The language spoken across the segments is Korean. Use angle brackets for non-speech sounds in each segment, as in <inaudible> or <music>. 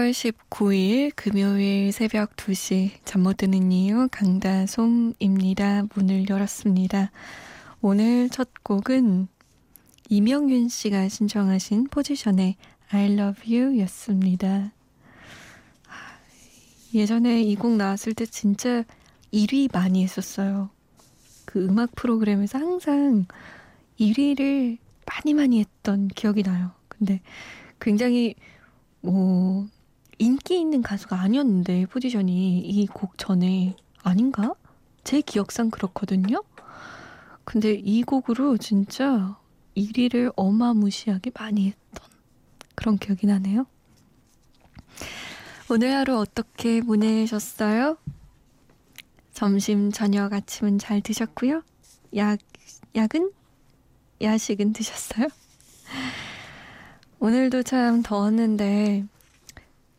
8월 19일 금요일 새벽 2시 잠 못 드는 이유 강다솜입니다. 문을 열었습니다. 오늘 첫 곡은 이명윤 씨가 신청하신 포지션의 I love you 였습니다. 예전에 이 곡 나왔을 때 진짜 1위 많이 했었어요. 그 음악 프로그램에서 항상 1위를 많이 많이 했던 기억이 나요. 근데 굉장히 뭐 인기 있는 가수가 아니었는데 포지션이 이 곡 전에 아닌가? 제 기억상 그렇거든요. 근데 이 곡으로 진짜 1위를 어마무시하게 많이 했던 그런 기억이 나네요. 오늘 하루 어떻게 보내셨어요? 점심, 저녁, 아침은 잘 드셨고요. 약, 약은? 야식은 드셨어요? <laughs> 오늘도 참 더웠는데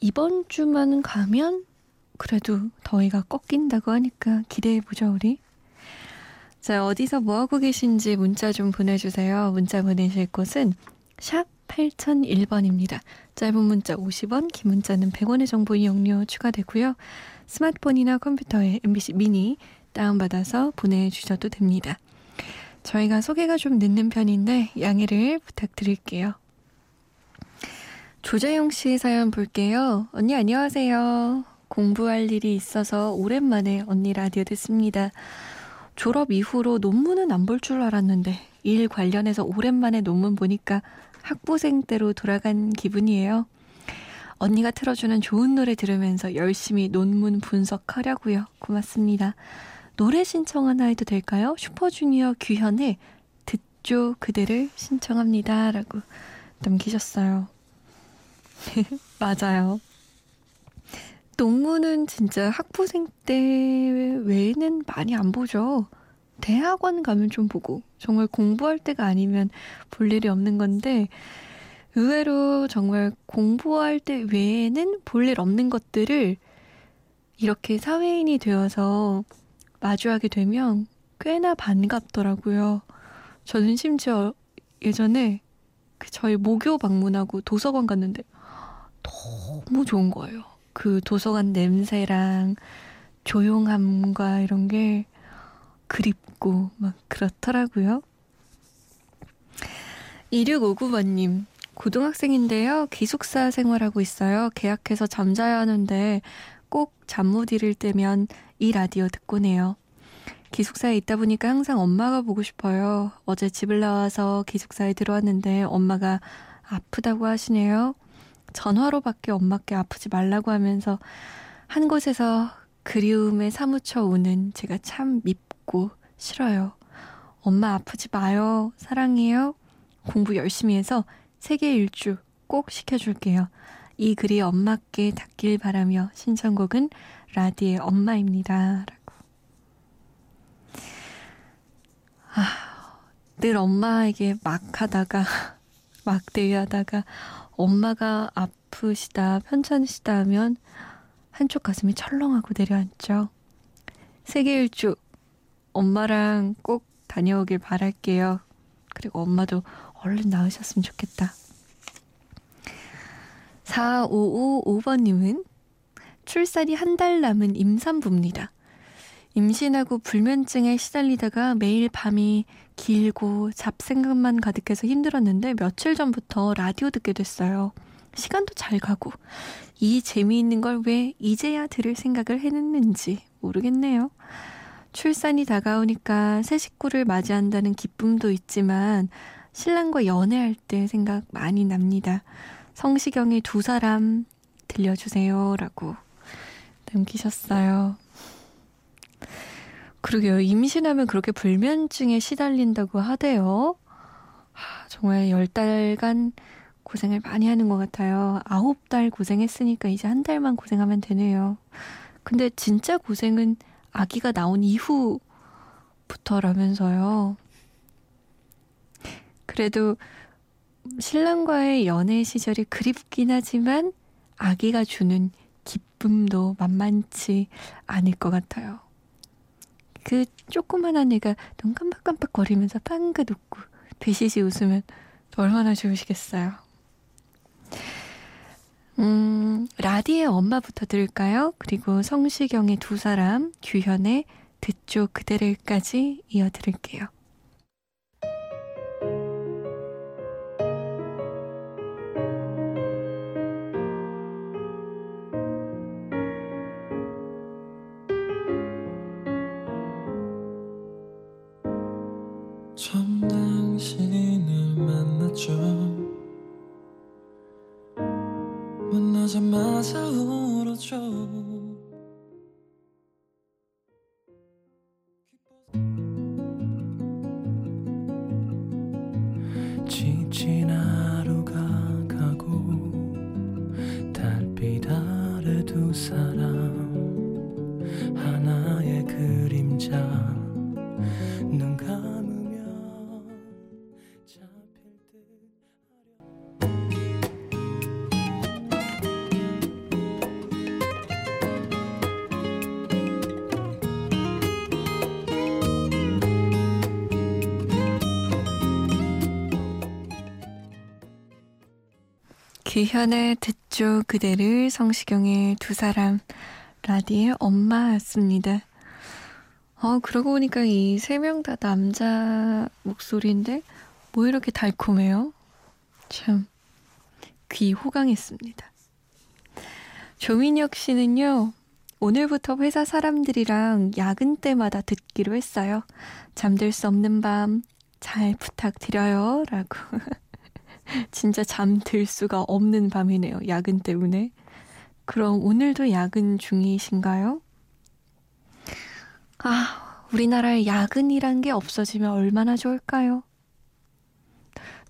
이번 주만 가면 그래도 더위가 꺾인다고 하니까 기대해보죠, 우리. 자, 어디서 뭐하고 계신지 문자 좀 보내주세요. 문자 보내실 곳은 샵 8001번입니다. 짧은 문자 50원, 긴 문자는 100원의 정보 이용료 추가되고요. 스마트폰이나 컴퓨터에 MBC 미니 다운받아서 보내주셔도 됩니다. 저희가 소개가 좀 늦는 편인데 양해를 부탁드릴게요. 조재용 씨 사연 볼게요. 언니 안녕하세요. 공부할 일이 있어서 오랜만에 언니 라디오 듣습니다. 졸업 이후로 논문은 안 볼 줄 알았는데 일 관련해서 오랜만에 논문 보니까 학부생 때로 돌아간 기분이에요. 언니가 틀어주는 좋은 노래 들으면서 열심히 논문 분석하려고요. 고맙습니다. 노래 신청 하나 해도 될까요? 슈퍼주니어 규현의 듣죠 그대를 신청합니다. 라고 남기셨어요. <laughs> 맞아요. 논문은 진짜 학부생 때 외에는 많이 안 보죠. 대학원 가면 좀 보고 정말 공부할 때가 아니면 볼 일이 없는 건데 의외로 정말 공부할 때 외에는 볼 일 없는 것들을 이렇게 사회인이 되어서 마주하게 되면 꽤나 반갑더라고요. 저는 심지어 예전에 그 저희 모교 방문하고 도서관 갔는데 너무 좋은 거예요. 그 도서관 냄새랑 조용함과 이런 게 그립고 막 그렇더라고요. 2659번님, 고등학생인데요. 기숙사 생활하고 있어요. 계약해서 잠자야 하는데 꼭 잠 못 이를 때면 이 라디오 듣고네요. 기숙사에 있다 보니까 항상 엄마가 보고 싶어요. 어제 집을 나와서 기숙사에 들어왔는데 엄마가 아프다고 하시네요. 전화로밖에 엄마께 아프지 말라고 하면서 한 곳에서 그리움에 사무쳐 오는 제가 참 밉고 싫어요. 엄마 아프지 마요. 사랑해요. 공부 열심히 해서 세계 일주 꼭 시켜줄게요. 이 글이 엄마께 닿길 바라며 신청곡은 라디의 엄마입니다. 라고. 아, 늘 엄마에게 막 하다가, 막 대위하다가 엄마가 아프시다, 편찮으시다 하면 한쪽 가슴이 철렁하고 내려앉죠. 세계 일주 엄마랑 꼭 다녀오길 바랄게요. 그리고 엄마도 얼른 나으셨으면 좋겠다. 4555번님은 출산이 한 달 남은 임산부입니다. 임신하고 불면증에 시달리다가 매일 밤이 길고 잡생각만 가득해서 힘들었는데 며칠 전부터 라디오 듣게 됐어요. 시간도 잘 가고 이 재미있는 걸 왜 이제야 들을 생각을 해냈는지 모르겠네요. 출산이 다가오니까 새 식구를 맞이한다는 기쁨도 있지만 신랑과 연애할 때 생각 많이 납니다. 성시경의 두 사람 들려주세요. 라고 남기셨어요. 그러게요. 임신하면 그렇게 불면증에 시달린다고 하대요. 하, 정말 열 달간 고생을 많이 하는 것 같아요. 아홉 달 고생했으니까 이제 한 달만 고생하면 되네요. 근데 진짜 고생은 아기가 나온 이후부터라면서요. 그래도 신랑과의 연애 시절이 그립긴 하지만 아기가 주는 기쁨도 만만치 않을 것 같아요. 그 조그만한 애가 눈 깜빡깜빡 거리면서 빵긋 웃고 배시시 웃으면 얼마나 좋으시겠어요. 음, 라디의 엄마부터 들을까요? 그리고 성시경의 두 사람, 규현의 듣죠 그대를까지 이어 들을게요. 만 기현의 듣죠 그대를 성시경의 두 사람 라디의 엄마였습니다. 어, 그러고 보니까 이 세 명 다 남자 목소리인데 뭐 이렇게 달콤해요? 참 귀 호강했습니다. 조민혁 씨는요. 오늘부터 회사 사람들이랑 야근 때마다 듣기로 했어요. 잠들 수 없는 밤 잘 부탁드려요. 라고. <laughs> 진짜 잠들 수가 없는 밤이네요. 야근 때문에. 그럼 오늘도 야근 중이신가요? 아, 우리나라에 야근이란 게 없어지면 얼마나 좋을까요?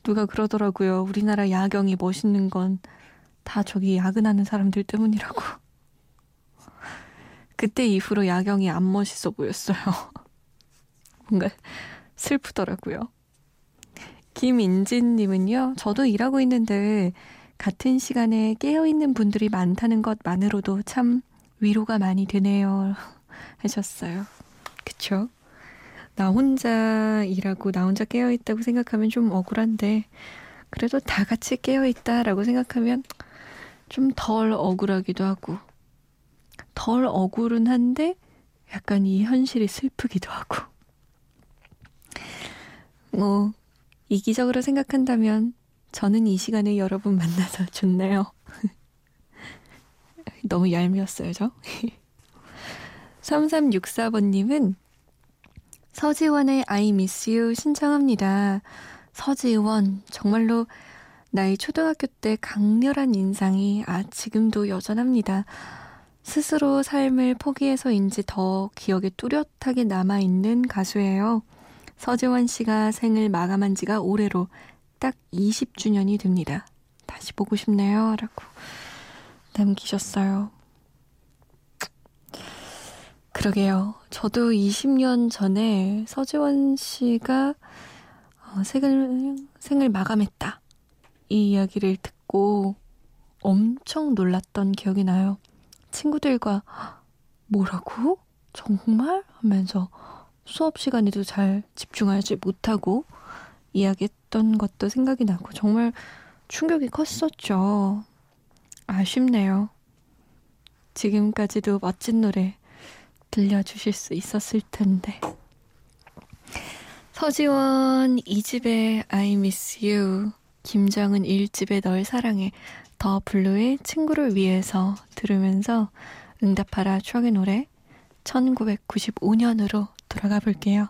누가 그러더라고요. 우리나라 야경이 멋있는 건 다 저기 야근하는 사람들 때문이라고. 그때 이후로 야경이 안 멋있어 보였어요. <laughs> 뭔가 슬프더라고요. 김인진님은요, 저도 일하고 있는데 같은 시간에 깨어있는 분들이 많다는 것만으로도 참 위로가 많이 되네요. <laughs> 하셨어요. 그쵸? 나 혼자 일하고 나 혼자 깨어있다고 생각하면 좀 억울한데, 그래도 다 같이 깨어있다라고 생각하면 좀 덜 억울하기도 하고, 덜 억울은 한데, 약간 이 현실이 슬프기도 하고. 뭐, 이기적으로 생각한다면 저는 이 시간에 여러분 만나서 좋네요. <laughs> 너무 얄미웠어요, 저? <laughs> 3364번님은 서지원의 I miss you 신청합니다. 서지원, 정말로 나의 초등학교 때 강렬한 인상이 아, 지금도 여전합니다. 스스로 삶을 포기해서인지 더 기억에 뚜렷하게 남아있는 가수예요. 서재원 씨가 생을 마감한 지가 올해로 딱 20주년이 됩니다. 다시 보고 싶네요. 라고 남기셨어요. 그러게요. 저도 20년 전에 서재원 씨가 어, 생을, 생을 마감했다. 이 이야기를 듣고 엄청 놀랐던 기억이 나요. 친구들과 뭐라고? 정말? 하면서 수업 시간에도 잘 집중하지 못하고 이야기했던 것도 생각이 나고 정말 충격이 컸었죠. 아쉽네요. 지금까지도 멋진 노래 들려주실 수 있었을 텐데. 서지원 2집의 I Miss You, 김정은 1집의 널 사랑해, 더 블루의 친구를 위해서 들으면서 응답하라 추억의 노래 1995년으로 돌아가 볼게요.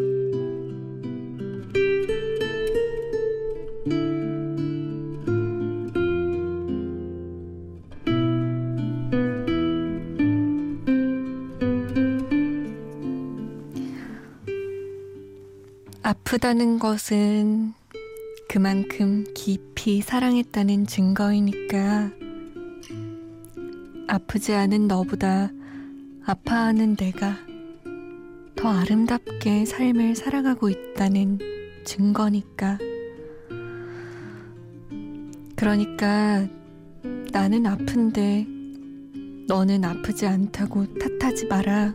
아프다는 것은 그만큼 깊이 사랑했다는 증거이니까 아프지 않은 너보다 아파하는 내가 더 아름답게 삶을 살아가고 있다는 증거니까. 그러니까 나는 아픈데 너는 아프지 않다고 탓하지 마라.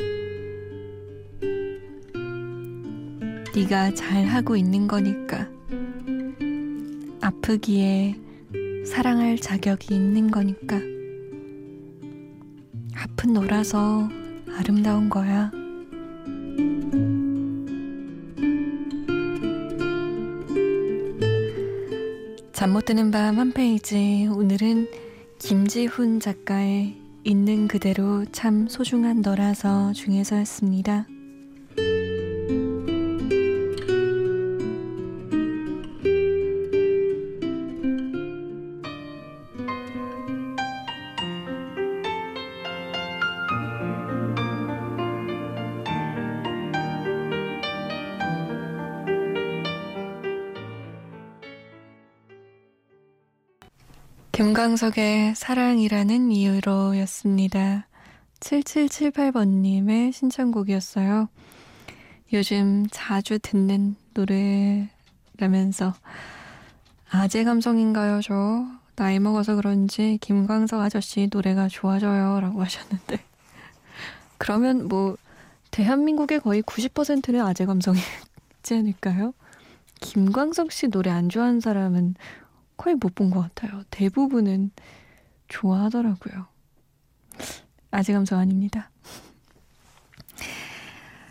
네가 잘하고 있는 거니까. 아프기에 사랑할 자격이 있는 거니까. 아픈 너라서 아름다운 거야. 잠 못 드는 밤 한 페이지. 오늘은 김지훈 작가의 있는 그대로 참 소중한 너라서 중에서였습니다. 김광석의 사랑이라는 이유로 였습니다. 7778번님의 신청곡이었어요. 요즘 자주 듣는 노래라면서 아재 감성인가요, 저? 나이 먹어서 그런지 김광석 아저씨 노래가 좋아져요. 라고 하셨는데. <laughs> 그러면 뭐, 대한민국의 거의 90%는 아재 감성이지 않을까요? 김광석 씨 노래 안 좋아하는 사람은 거의 못 본 것 같아요. 대부분은 좋아하더라고요. 아직 감성 아닙니다.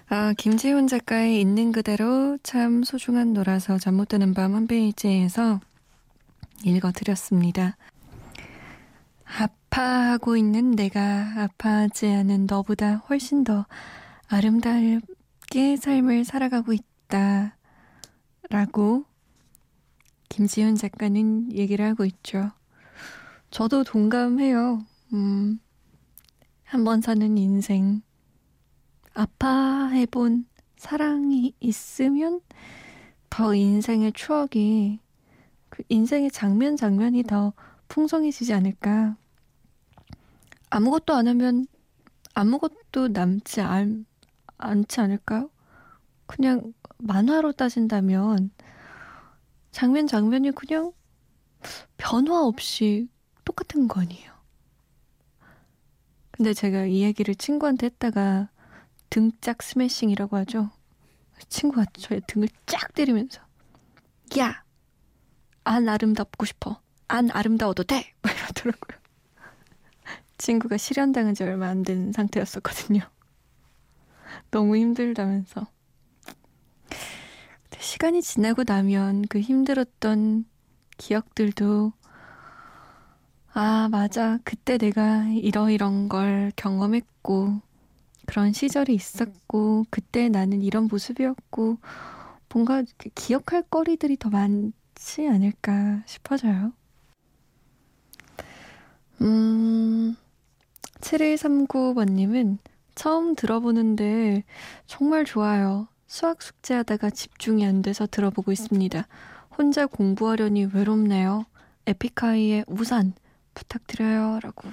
아, 김지훈 작가의 있는 그대로 참 소중한 노라서 잠 못 드는 밤 한 페이지에서 읽어드렸습니다. 아파하고 있는 내가 아파하지 않은 너보다 훨씬 더 아름답게 삶을 살아가고 있다. 라고 김지훈 작가는 얘기를 하고 있죠. 저도 동감해요. 음, 한 번 사는 인생. 아파해본 사랑이 있으면 더 인생의 추억이, 그 인생의 장면 장면이 더 풍성해지지 않을까. 아무것도 안 하면 아무것도 남지 않, 않지 않을까요? 그냥 만화로 따진다면 장면 장면이 그냥 변화 없이 똑같은 거 아니에요. 근데 제가 이 얘기를 친구한테 했다가 등짝 스매싱이라고 하죠. 친구가 저의 등을 쫙 때리면서 야! 안 아름답고 싶어. 안 아름다워도 돼! <laughs> 막 이러더라고요. 친구가 실현당한 지 얼마 안 된 상태였었거든요. 너무 힘들다면서. 시간이 지나고 나면 그 힘들었던 기억들도 아, 맞아. 그때 내가 이러이런 걸 경험했고, 그런 시절이 있었고, 그때 나는 이런 모습이었고, 뭔가 기억할 거리들이 더 많지 않을까 싶어져요. 음, 7139번님은 처음 들어보는데 정말 좋아요. 수학 숙제하다가 집중이 안 돼서 들어보고 있습니다. 혼자 공부하려니 외롭네요. 에픽하이의 우산 부탁드려요. 라고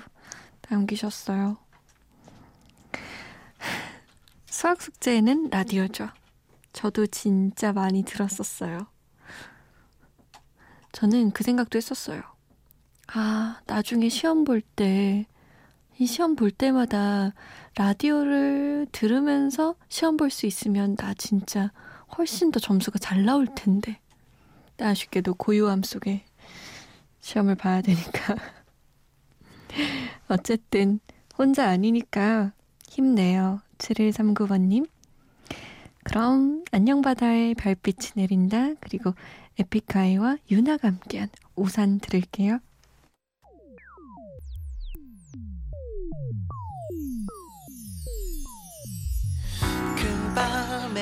남기셨어요. <laughs> 수학 숙제에는 라디오죠. 저도 진짜 많이 들었었어요. 저는 그 생각도 했었어요. 아, 나중에 시험 볼 때, 이 시험 볼 때마다 라디오를 들으면서 시험 볼 수 있으면 나 진짜 훨씬 더 점수가 잘 나올 텐데. 아쉽게도 고요함 속에 시험을 봐야 되니까. <laughs> 어쨌든, 혼자 아니니까 힘내요. 7139번님. 그럼 안녕 바다에 별빛이 내린다. 그리고 에픽하이와 유나가 함께한 우산 들을게요.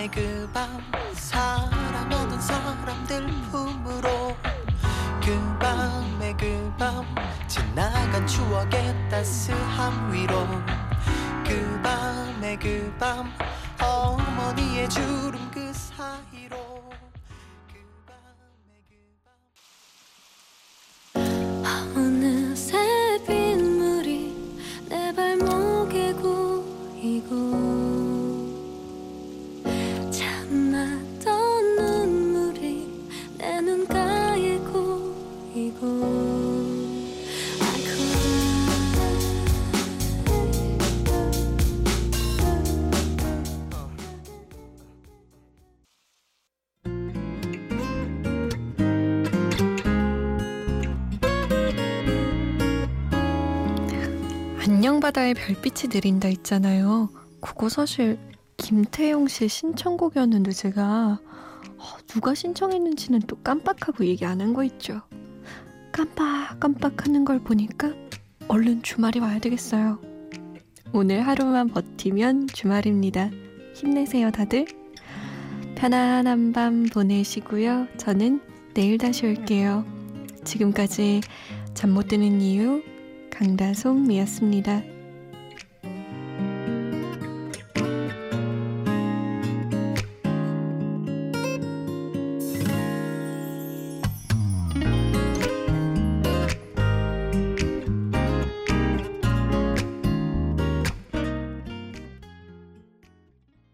밤에 그밤 사랑하는 사람들 품으로. 그 밤에 그밤 지나간 추억의 따스함 위로. 그 밤에 그밤 어머니의 주름 바다에 별빛이 내린다 있잖아요. 그거 사실 김태용 씨 신청곡이었는데 제가 어, 누가 신청했는지는 또 깜빡하고 얘기 안 한 거 있죠. 깜빡깜빡 하는 걸 보니까 얼른 주말이 와야 되겠어요. 오늘 하루만 버티면 주말입니다. 힘내세요 다들. 편안한 밤 보내시고요. 저는 내일 다시 올게요. 지금까지 잠 못 드는 이유 강다솜이었습니다.